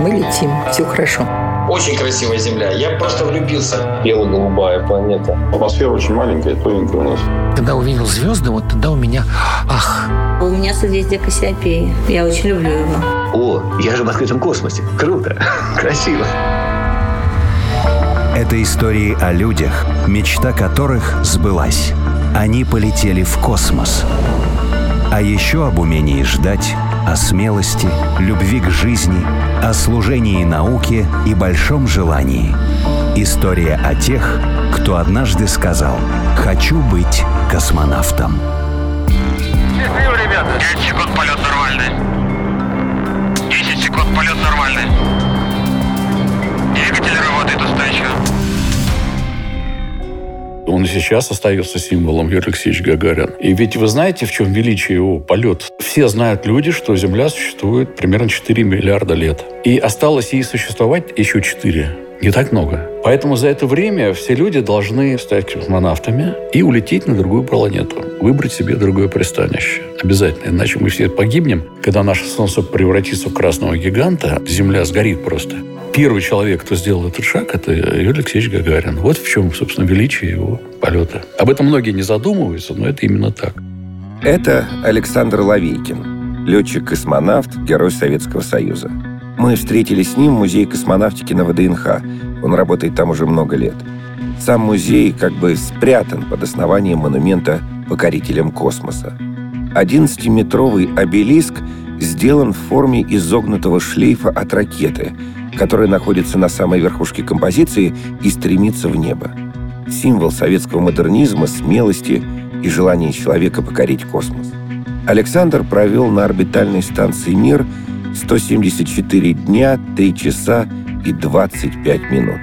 Мы летим, все хорошо. Очень красивая Земля. Я просто влюбился. Бело-голубая планета. Атмосфера очень маленькая, тоненькая у нас. Когда увидел звезды, вот тогда у меня ах. У меня созвездие Кассиопеи. Я очень люблю его. О, я же в открытом космосе. Круто. Красиво. Это истории о людях, мечта которых сбылась. Они полетели в космос. А еще об умении ждать, о смелости, любви к жизни, о служении науке и большом желании. История о тех, кто однажды сказал «Хочу быть космонавтом». Счастливо, ребята! 9 секунд полет нормальный. 10 секунд полет нормальный. Двигатель работает устойчиво. Он и сейчас остается символом Юрий Алексеевич Гагарин. И ведь вы знаете, в чем величие его полет? Все знают люди, что Земля существует примерно 4 миллиарда лет. И осталось ей существовать еще 4. Не так много. Поэтому за это время все люди должны стать космонавтами и улететь на другую планету. Выбрать себе другое пристанище. Обязательно. Иначе мы все погибнем. Когда наше Солнце превратится в красного гиганта, Земля сгорит просто. Первый человек, кто сделал этот шаг, это Юрий Алексеевич Гагарин. Вот в чем, собственно, величие его полета. Об этом многие не задумываются, но это именно так. Это Александр Лавейкин, летчик-космонавт, герой Советского Союза. Мы встретились с ним в Музее космонавтики на ВДНХ. Он работает там уже много лет. Сам музей как бы спрятан под основанием монумента покорителям космоса. 11-метровый обелиск сделан в форме изогнутого шлейфа от ракеты, которая находится на самой верхушке композиции и стремится в небо. Символ советского модернизма, смелости и желания человека покорить космос. Александр провел на орбитальной станции «Мир» 174 дня, 3 часа и 25 минут.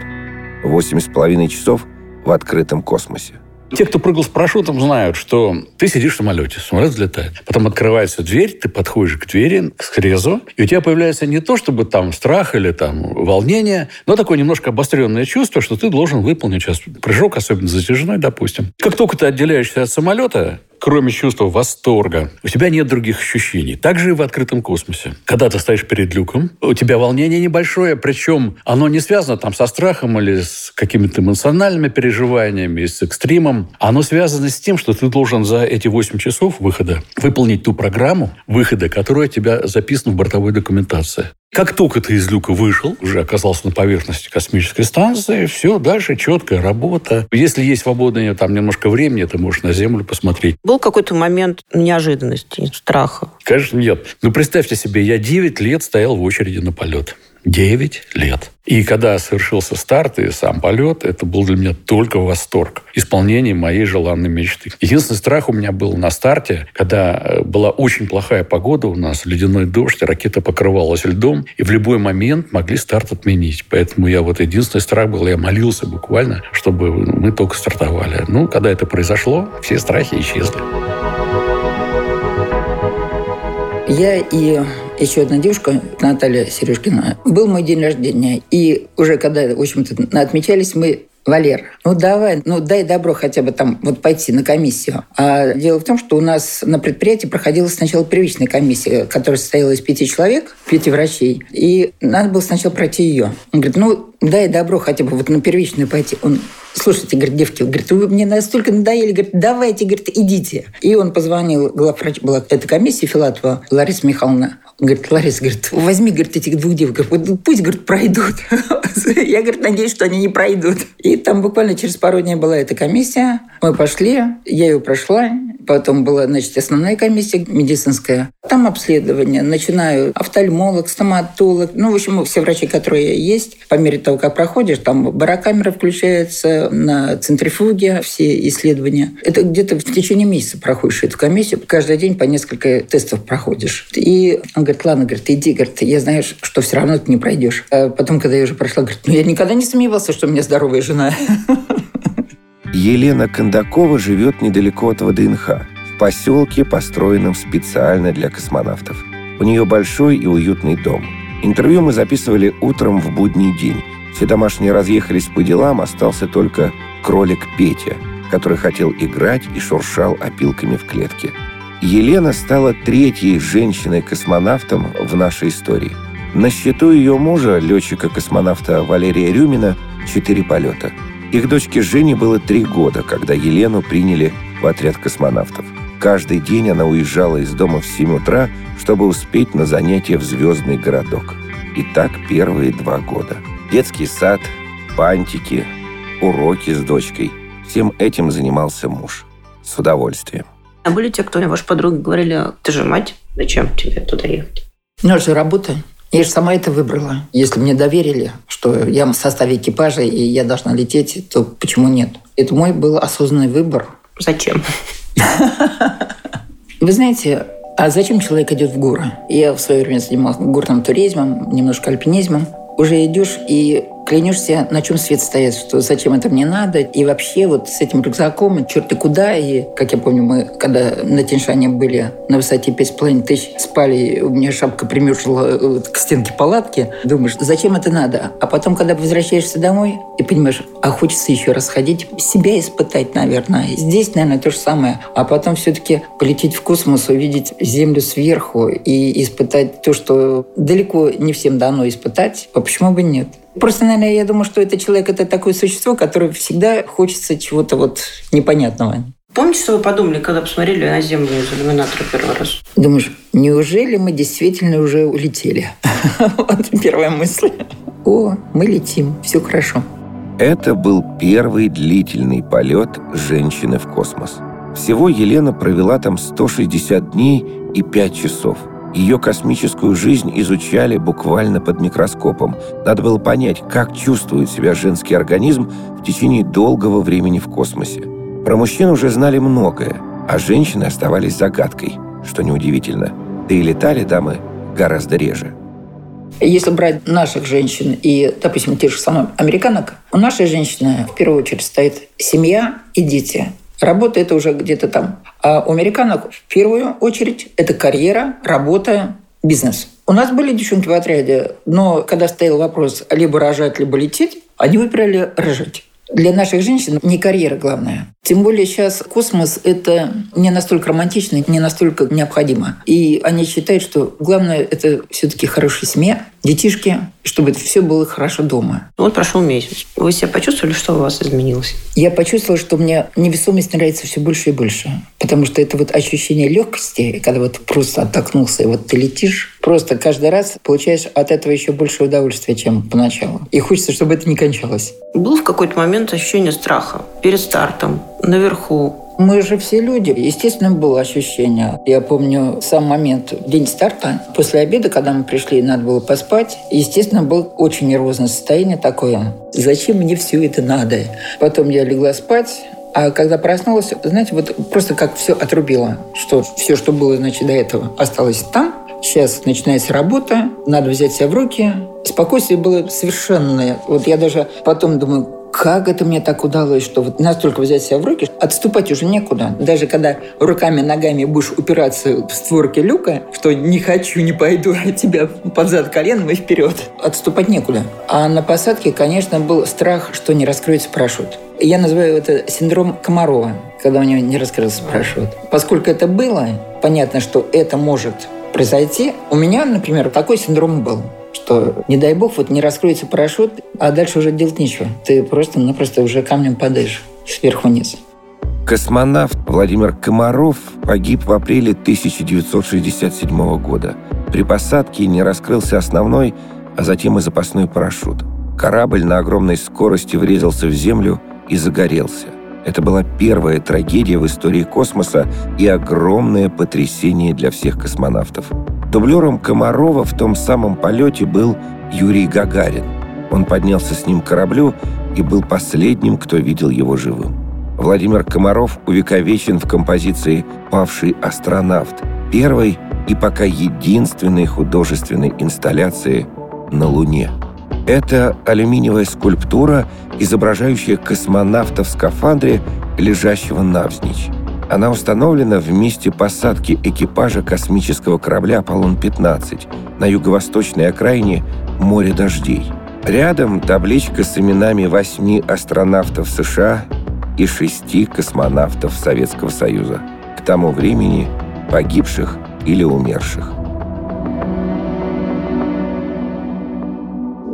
8,5 часов в открытом космосе. Те, кто прыгал с парашютом, знают, что ты сидишь в самолете, самолет взлетает. Потом открывается дверь, ты подходишь к двери, к срезу, и у тебя появляется не то, чтобы там страх или там волнение, но такое немножко обостренное чувство, что ты должен выполнить сейчас прыжок, особенно затяжной, допустим. Как только ты отделяешься от самолета, кроме чувства восторга, у тебя нет других ощущений. Так же и в открытом космосе. Когда ты стоишь перед люком, у тебя волнение небольшое, причем оно не связано там со страхом или с какими-то эмоциональными переживаниями, с экстримом. Оно связано с тем, что ты должен за эти 8 часов выхода выполнить ту программу выхода, которая у тебя записана в бортовой документации. Как только ты из люка вышел, уже оказался на поверхности космической станции, все, дальше четкая работа. Если есть свободное там немножко времени, ты можешь на Землю посмотреть. Был какой-то момент неожиданности, страха? Конечно, нет. Ну, представьте себе, я 9 лет стоял в очереди на полет. 9 лет. И когда совершился старт и сам полет, это был для меня только восторг. Исполнение моей желанной мечты. Единственный страх у меня был на старте, когда э, была очень плохая погода у нас, ледяной дождь, ракета покрывалась льдом, и в любой момент могли старт отменить. Поэтому я вот единственный страх был, я молился буквально, чтобы мы только стартовали. Ну, когда это произошло, все страхи исчезли. Я и еще одна девушка, Наталья Сережкина, был мой день рождения. И уже когда, в общем-то, отмечались мы Валер, ну давай, ну дай добро хотя бы там вот пойти на комиссию. А дело в том, что у нас на предприятии проходила сначала первичная комиссия, которая состояла из пяти человек, пяти врачей, и надо было сначала пройти ее. Он говорит, ну дай добро хотя бы вот на первичную пойти. Он, слушайте, говорит, девки, говорит, вы мне настолько надоели, говорит, давайте, говорит, идите. И он позвонил, главврач была эта комиссия Филатова, Лариса Михайловна. Говорит, Лариса, говорит, возьми, говорит, этих двух девок, говорит, пусть, говорит, пройдут. Я, говорит, надеюсь, что они не пройдут. И там буквально через пару дней была эта комиссия. Мы пошли, я ее прошла. Потом была, значит, основная комиссия медицинская. Там обследование. Начинаю офтальмолог, стоматолог. Ну, в общем, все врачи, которые есть. По мере того, как проходишь, там барокамера включается на центрифуге, все исследования. Это где-то в течение месяца проходишь эту комиссию. Каждый день по несколько тестов проходишь. И говорит, ладно, говорит, иди, говорит, я знаю, что все равно ты не пройдешь. А потом, когда я уже прошла, говорит, ну я никогда не сомневался, что у меня здоровая жена. Елена Кондакова живет недалеко от ВДНХ, в поселке, построенном специально для космонавтов. У нее большой и уютный дом. Интервью мы записывали утром в будний день. Все домашние разъехались по делам, остался только кролик Петя, который хотел играть и шуршал опилками в клетке. Елена стала третьей женщиной-космонавтом в нашей истории. На счету ее мужа, летчика-космонавта Валерия Рюмина, четыре полета. Их дочке Жене было три года, когда Елену приняли в отряд космонавтов. Каждый день она уезжала из дома в 7 утра, чтобы успеть на занятия в звездный городок. И так первые два года. Детский сад, бантики, уроки с дочкой. Всем этим занимался муж. С удовольствием. А были те, кто ваши подруги говорили, ты же мать, зачем тебе туда ехать? Ну, это же работа. Я же сама это выбрала. Если мне доверили, что я в составе экипажа и я должна лететь, то почему нет? Это мой был осознанный выбор. Зачем? Вы знаете, а зачем человек идет в горы? Я в свое время занимался горным туризмом, немножко альпинизмом. Уже идешь и клянешься, на чем свет стоит, что зачем это мне надо. И вообще вот с этим рюкзаком, черт куда. И, как я помню, мы, когда на Тиньшане были на высоте 5,5 тысяч, спали, у меня шапка примерзла э, к стенке палатки. Думаешь, зачем это надо? А потом, когда возвращаешься домой и понимаешь, а хочется еще раз ходить, себя испытать, наверное. Здесь, наверное, то же самое. А потом все-таки полететь в космос, увидеть Землю сверху и испытать то, что далеко не всем дано испытать. А почему бы нет? Просто, наверное, я думаю, что это человек, это такое существо, которое всегда хочется чего-то вот непонятного. Помните, что вы подумали, когда посмотрели на Землю из иллюминатора первый раз? Думаешь, неужели мы действительно уже улетели? Вот первая мысль. О, мы летим, все хорошо. Это был первый длительный полет женщины в космос. Всего Елена провела там 160 дней и 5 часов – ее космическую жизнь изучали буквально под микроскопом. Надо было понять, как чувствует себя женский организм в течение долгого времени в космосе. Про мужчин уже знали многое, а женщины оставались загадкой, что неудивительно. Да и летали дамы гораздо реже. Если брать наших женщин и, допустим, тех же самых американок, у нашей женщины в первую очередь стоит семья и дети. Работа – это уже где-то там. А у американок в первую очередь это карьера, работа, бизнес. У нас были девчонки в отряде, но когда стоял вопрос либо рожать, либо лететь, они выбрали рожать. Для наших женщин не карьера главная. Тем более сейчас космос – это не настолько романтично, не настолько необходимо. И они считают, что главное – это все-таки хорошая семья, детишки, чтобы все было хорошо дома. Вот прошел месяц. Вы себя почувствовали, что у вас изменилось? Я почувствовала, что мне невесомость нравится все больше и больше. Потому что это вот ощущение легкости, когда вот просто оттолкнулся, и вот ты летишь, просто каждый раз получаешь от этого еще больше удовольствия, чем поначалу. И хочется, чтобы это не кончалось. Был в какой-то момент ощущение страха перед стартом, наверху, мы же все люди. Естественно, было ощущение. Я помню сам момент, день старта, после обеда, когда мы пришли, надо было поспать. Естественно, было очень нервозное состояние такое. Зачем мне все это надо? Потом я легла спать, а когда проснулась, знаете, вот просто как все отрубило, что все, что было, значит, до этого, осталось там. Сейчас начинается работа, надо взять себя в руки. Спокойствие было совершенное. Вот я даже потом думаю, как это мне так удалось, что вот настолько взять себя в руки, отступать уже некуда. Даже когда руками, ногами будешь упираться в створки люка, что не хочу, не пойду, а тебя под зад коленом и вперед. Отступать некуда. А на посадке, конечно, был страх, что не раскроется парашют. Я называю это синдром Комарова, когда у него не раскрылся парашют. Поскольку это было, понятно, что это может произойти. У меня, например, такой синдром был что, не дай бог, вот не раскроется парашют, а дальше уже делать нечего. Ты просто-напросто уже камнем падаешь сверху вниз. Космонавт Владимир Комаров погиб в апреле 1967 года. При посадке не раскрылся основной, а затем и запасной парашют. Корабль на огромной скорости врезался в землю и загорелся. Это была первая трагедия в истории космоса и огромное потрясение для всех космонавтов. Дублером Комарова в том самом полете был Юрий Гагарин. Он поднялся с ним к кораблю и был последним, кто видел его живым. Владимир Комаров увековечен в композиции «Павший астронавт», первой и пока единственной художественной инсталляции на Луне. Это алюминиевая скульптура, изображающая космонавта в скафандре, лежащего навзничь. Она установлена в месте посадки экипажа космического корабля «Аполлон-15» на юго-восточной окраине моря дождей. Рядом табличка с именами восьми астронавтов США и шести космонавтов Советского Союза, к тому времени погибших или умерших.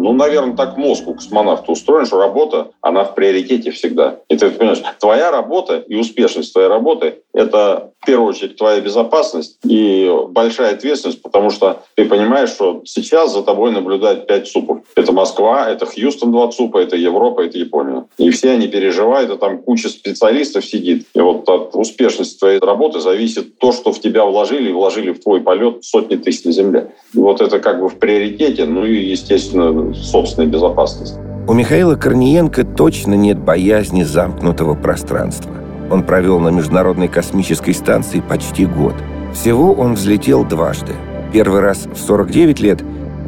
Ну, наверное, так мозг у космонавта устроен, что работа, она в приоритете всегда. И ты понимаешь, твоя работа и успешность твоей работы – это в первую очередь твоя безопасность и большая ответственность, потому что ты понимаешь, что сейчас за тобой наблюдает пять ЦУПов. Это Москва, это Хьюстон два ЦУПа, это Европа, это Япония. И все они переживают, и там куча специалистов сидит. И вот от успешности твоей работы зависит то, что в тебя вложили, и вложили в твой полет сотни тысяч на Земле. И вот это как бы в приоритете, ну и, естественно, собственная безопасность. У Михаила Корниенко точно нет боязни замкнутого пространства. Он провел на Международной космической станции почти год. Всего он взлетел дважды. Первый раз в 49 лет,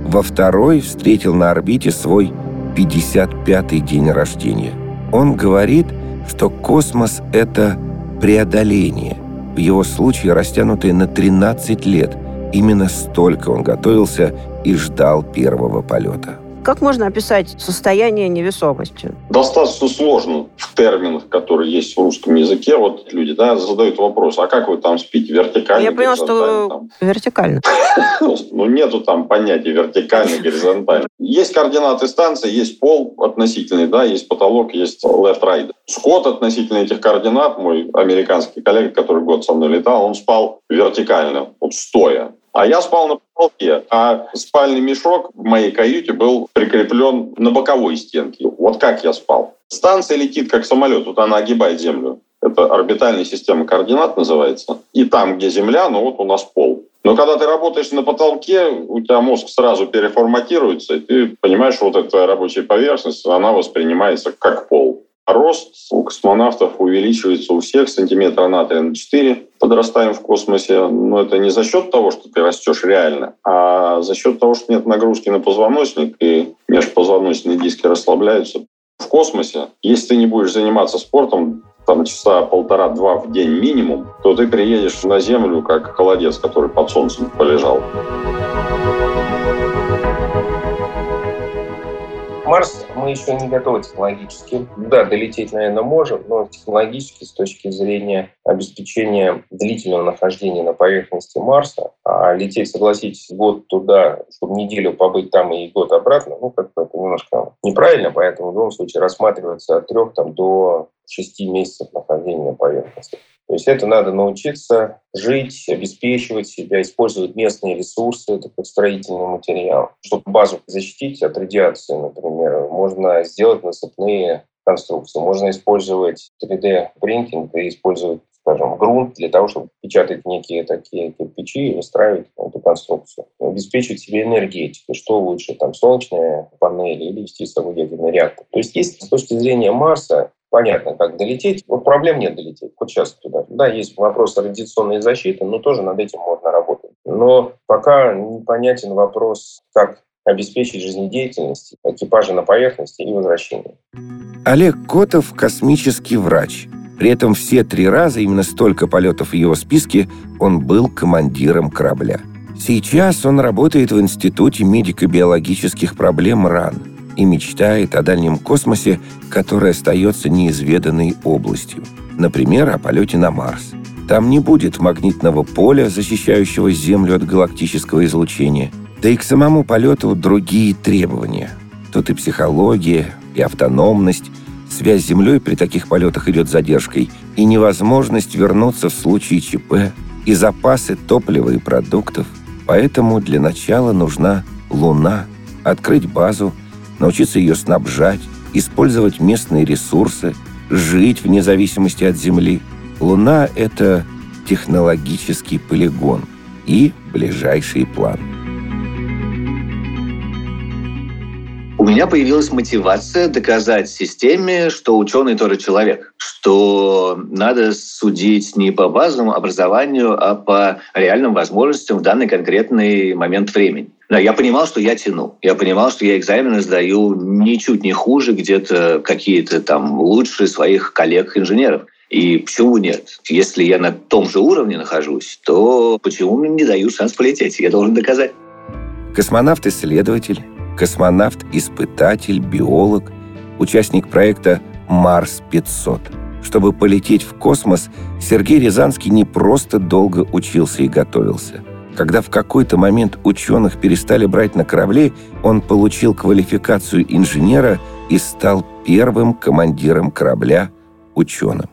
во второй встретил на орбите свой 55-й день рождения. Он говорит, что космос — это преодоление, в его случае растянутое на 13 лет. Именно столько он готовился и ждал первого полета. Как можно описать состояние невесомости? Достаточно сложно в терминах, которые есть в русском языке. Вот люди да, задают вопрос, а как вы там спите, вертикально? Я поняла, что там? вертикально. Ну, нету там понятия вертикально, горизонтально. Есть координаты станции, есть пол относительный, да, есть потолок, есть left-right. Скотт относительно этих координат, мой американский коллега, который год со мной летал, он спал вертикально, вот стоя. А я спал на потолке, а спальный мешок в моей каюте был прикреплен на боковой стенке. Вот как я спал. Станция летит как самолет, вот она огибает Землю. Это орбитальная система координат называется. И там, где Земля, ну вот у нас пол. Но когда ты работаешь на потолке, у тебя мозг сразу переформатируется, и ты понимаешь, что вот эта рабочая поверхность, она воспринимается как пол. Рост у космонавтов увеличивается у всех сантиметра на 3 на 4. Подрастаем в космосе. Но это не за счет того, что ты растешь реально, а за счет того, что нет нагрузки на позвоночник, и межпозвоночные диски расслабляются. В космосе, если ты не будешь заниматься спортом, там часа полтора-два в день минимум, то ты приедешь на Землю как холодец, который под солнцем полежал. Марс мы еще не готовы технологически. Да, долететь, наверное, можем, но технологически с точки зрения обеспечения длительного нахождения на поверхности Марса, а лететь, согласитесь, год туда, чтобы неделю побыть там и год обратно, ну, как-то это немножко неправильно, поэтому в любом случае рассматривается от трех там, до шести месяцев нахождения на поверхности. То есть это надо научиться жить, обеспечивать себя, использовать местные ресурсы, это как строительный материал. Чтобы базу защитить от радиации, например, можно сделать насыпные конструкции. Можно использовать 3D-принтинг и использовать скажем, грунт для того, чтобы печатать некие такие кирпичи и выстраивать эту конструкцию. Обеспечивать себе энергетику. Что лучше, там, солнечные панели или вести с собой ядерный реактор. То есть есть с точки зрения Марса понятно, как долететь. Вот проблем нет долететь. Вот сейчас туда. Да, есть вопрос радиационной защиты, но тоже над этим можно работать. Но пока непонятен вопрос, как обеспечить жизнедеятельность экипажа на поверхности и возвращение. Олег Котов – космический врач. При этом все три раза, именно столько полетов в его списке, он был командиром корабля. Сейчас он работает в Институте медико-биологических проблем РАН – и мечтает о дальнем космосе, который остается неизведанной областью. Например, о полете на Марс. Там не будет магнитного поля, защищающего Землю от галактического излучения. Да и к самому полету другие требования. Тут и психология, и автономность. Связь с Землей при таких полетах идет задержкой. И невозможность вернуться в случае ЧП. И запасы топлива и продуктов. Поэтому для начала нужна Луна. Открыть базу – научиться ее снабжать, использовать местные ресурсы, жить вне зависимости от Земли. Луна — это технологический полигон и ближайший план. У меня появилась мотивация доказать системе, что ученый тоже человек, что надо судить не по базовому образованию, а по реальным возможностям в данный конкретный момент времени. Да, я понимал, что я тяну. Я понимал, что я экзамены сдаю ничуть не хуже, где-то какие-то там лучше своих коллег-инженеров. И почему нет? Если я на том же уровне нахожусь, то почему мне не дают шанс полететь? Я должен доказать. Космонавт-исследователь, космонавт-испытатель, биолог, участник проекта «Марс-500». Чтобы полететь в космос, Сергей Рязанский не просто долго учился и готовился – Когда в какой-то момент ученых перестали брать на корабли, он получил квалификацию инженера и стал первым командиром корабля ученым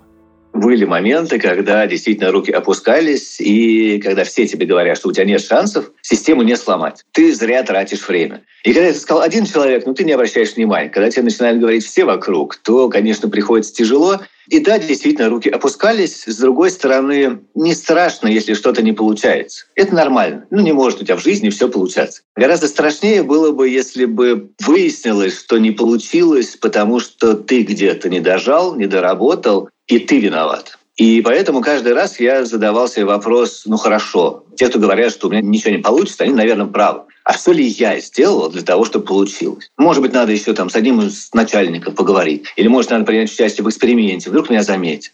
были моменты, когда действительно руки опускались, и когда все тебе говорят, что у тебя нет шансов, систему не сломать. Ты зря тратишь время. И когда это сказал один человек, ну ты не обращаешь внимания. Когда тебе начинают говорить все вокруг, то, конечно, приходится тяжело. И да, действительно, руки опускались. С другой стороны, не страшно, если что-то не получается. Это нормально. Ну, не может у тебя в жизни все получаться. Гораздо страшнее было бы, если бы выяснилось, что не получилось, потому что ты где-то не дожал, не доработал, и ты виноват. И поэтому каждый раз я задавал себе вопрос, ну хорошо, те, кто говорят, что у меня ничего не получится, они, наверное, правы. А что ли я сделал для того, чтобы получилось? Может быть, надо еще там с одним из начальников поговорить. Или, может, надо принять участие в эксперименте. Вдруг меня заметят.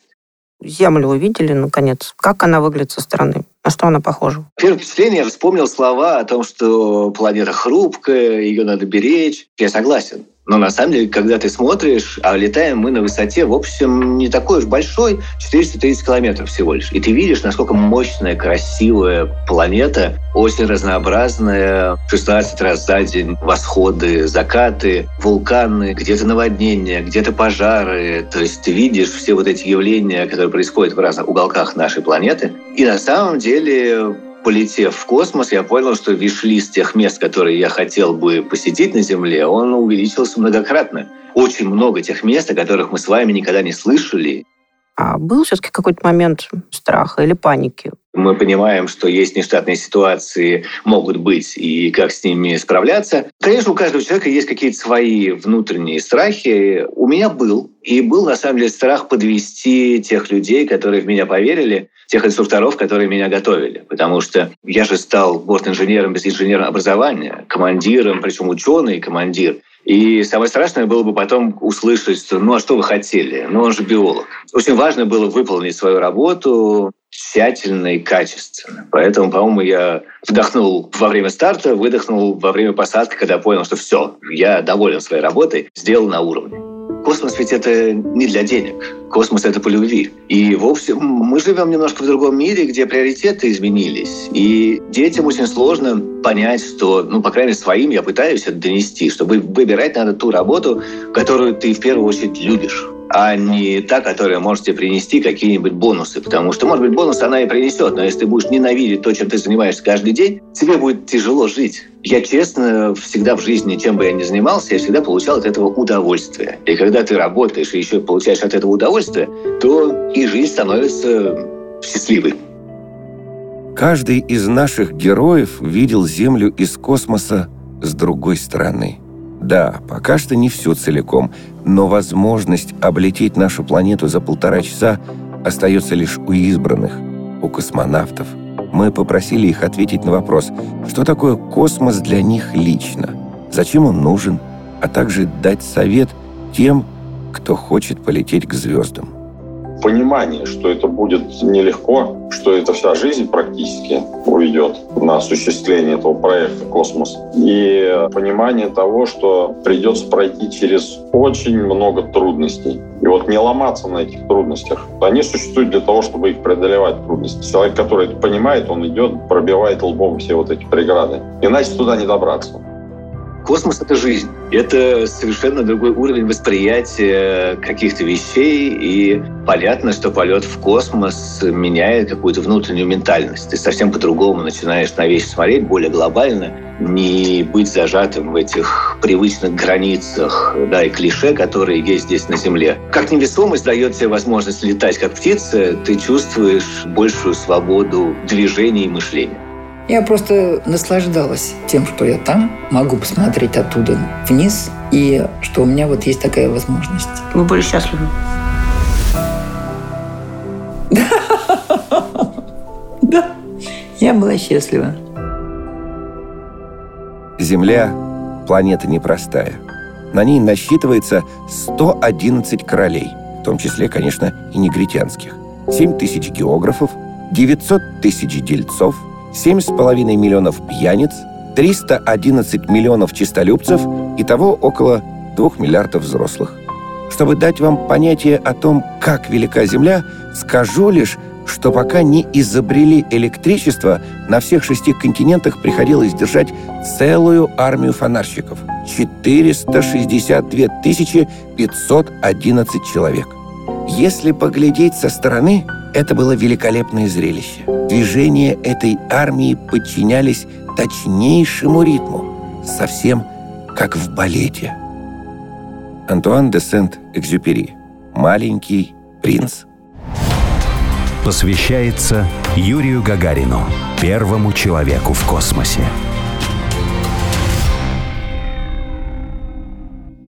Землю увидели, наконец. Как она выглядит со стороны? На что она похожа? Первое впечатление, я вспомнил слова о том, что планета хрупкая, ее надо беречь. Я согласен. Но на самом деле, когда ты смотришь, а летаем мы на высоте, в общем, не такой уж большой, 430 километров всего лишь. И ты видишь, насколько мощная, красивая планета, очень разнообразная, 16 раз за день, восходы, закаты, вулканы, где-то наводнения, где-то пожары. То есть ты видишь все вот эти явления, которые происходят в разных уголках нашей планеты. И на самом деле полетев в космос, я понял, что виш-лист тех мест, которые я хотел бы посетить на Земле, он увеличился многократно. Очень много тех мест, о которых мы с вами никогда не слышали. А был все-таки какой-то момент страха или паники? Мы понимаем, что есть нештатные ситуации, могут быть, и как с ними справляться. Конечно, у каждого человека есть какие-то свои внутренние страхи. У меня был. И был, на самом деле, страх подвести тех людей, которые в меня поверили, тех инструкторов, которые меня готовили. Потому что я же стал борт-инженером без инженерного образования, командиром, причем ученый командир. И самое страшное было бы потом услышать, что ну а что вы хотели? Ну он же биолог. Очень важно было выполнить свою работу тщательно и качественно. Поэтому, по-моему, я вдохнул во время старта, выдохнул во время посадки, когда понял, что все, я доволен своей работой, сделал на уровне. Космос ведь это не для денег. Космос это по любви. И, общем, мы живем немножко в другом мире, где приоритеты изменились. И детям очень сложно понять, что, ну, по крайней мере, своим я пытаюсь это донести, что выбирать надо ту работу, которую ты в первую очередь любишь а не та, которая может тебе принести какие-нибудь бонусы. Потому что, может быть, бонус она и принесет, но если ты будешь ненавидеть то, чем ты занимаешься каждый день, тебе будет тяжело жить. Я честно всегда в жизни, чем бы я ни занимался, я всегда получал от этого удовольствие. И когда ты работаешь и еще получаешь от этого удовольствие, то и жизнь становится счастливой. Каждый из наших героев видел Землю из космоса с другой стороны – да, пока что не все целиком, но возможность облететь нашу планету за полтора часа остается лишь у избранных, у космонавтов. Мы попросили их ответить на вопрос, что такое космос для них лично, зачем он нужен, а также дать совет тем, кто хочет полететь к звездам понимание, что это будет нелегко, что это вся жизнь практически уйдет на осуществление этого проекта «Космос». И понимание того, что придется пройти через очень много трудностей. И вот не ломаться на этих трудностях. Они существуют для того, чтобы их преодолевать трудности. Человек, который это понимает, он идет, пробивает лбом все вот эти преграды. Иначе туда не добраться. Космос — это жизнь. Это совершенно другой уровень восприятия каких-то вещей, и понятно, что полет в космос меняет какую-то внутреннюю ментальность. Ты совсем по-другому начинаешь на вещи смотреть, более глобально, не быть зажатым в этих привычных границах да, и клише, которые есть здесь на Земле. Как невесомость дает тебе возможность летать как птица, ты чувствуешь большую свободу движения и мышления. Я просто наслаждалась тем, что я там, могу посмотреть оттуда вниз, и что у меня вот есть такая возможность. Вы были счастливы? Да, я была счастлива. Земля – планета непростая. На ней насчитывается 111 королей, в том числе, конечно, и негритянских, 7 тысяч географов, 900 тысяч дельцов – 7,5 миллионов пьяниц, 311 миллионов чистолюбцев, и того около 2 миллиардов взрослых. Чтобы дать вам понятие о том, как велика Земля, скажу лишь, что пока не изобрели электричество, на всех шести континентах приходилось держать целую армию фонарщиков. 462 511 человек. Если поглядеть со стороны, это было великолепное зрелище. Движения этой армии подчинялись точнейшему ритму, совсем как в балете. Антуан де Сент-Экзюпери. «Маленький принц». Посвящается Юрию Гагарину, первому человеку в космосе.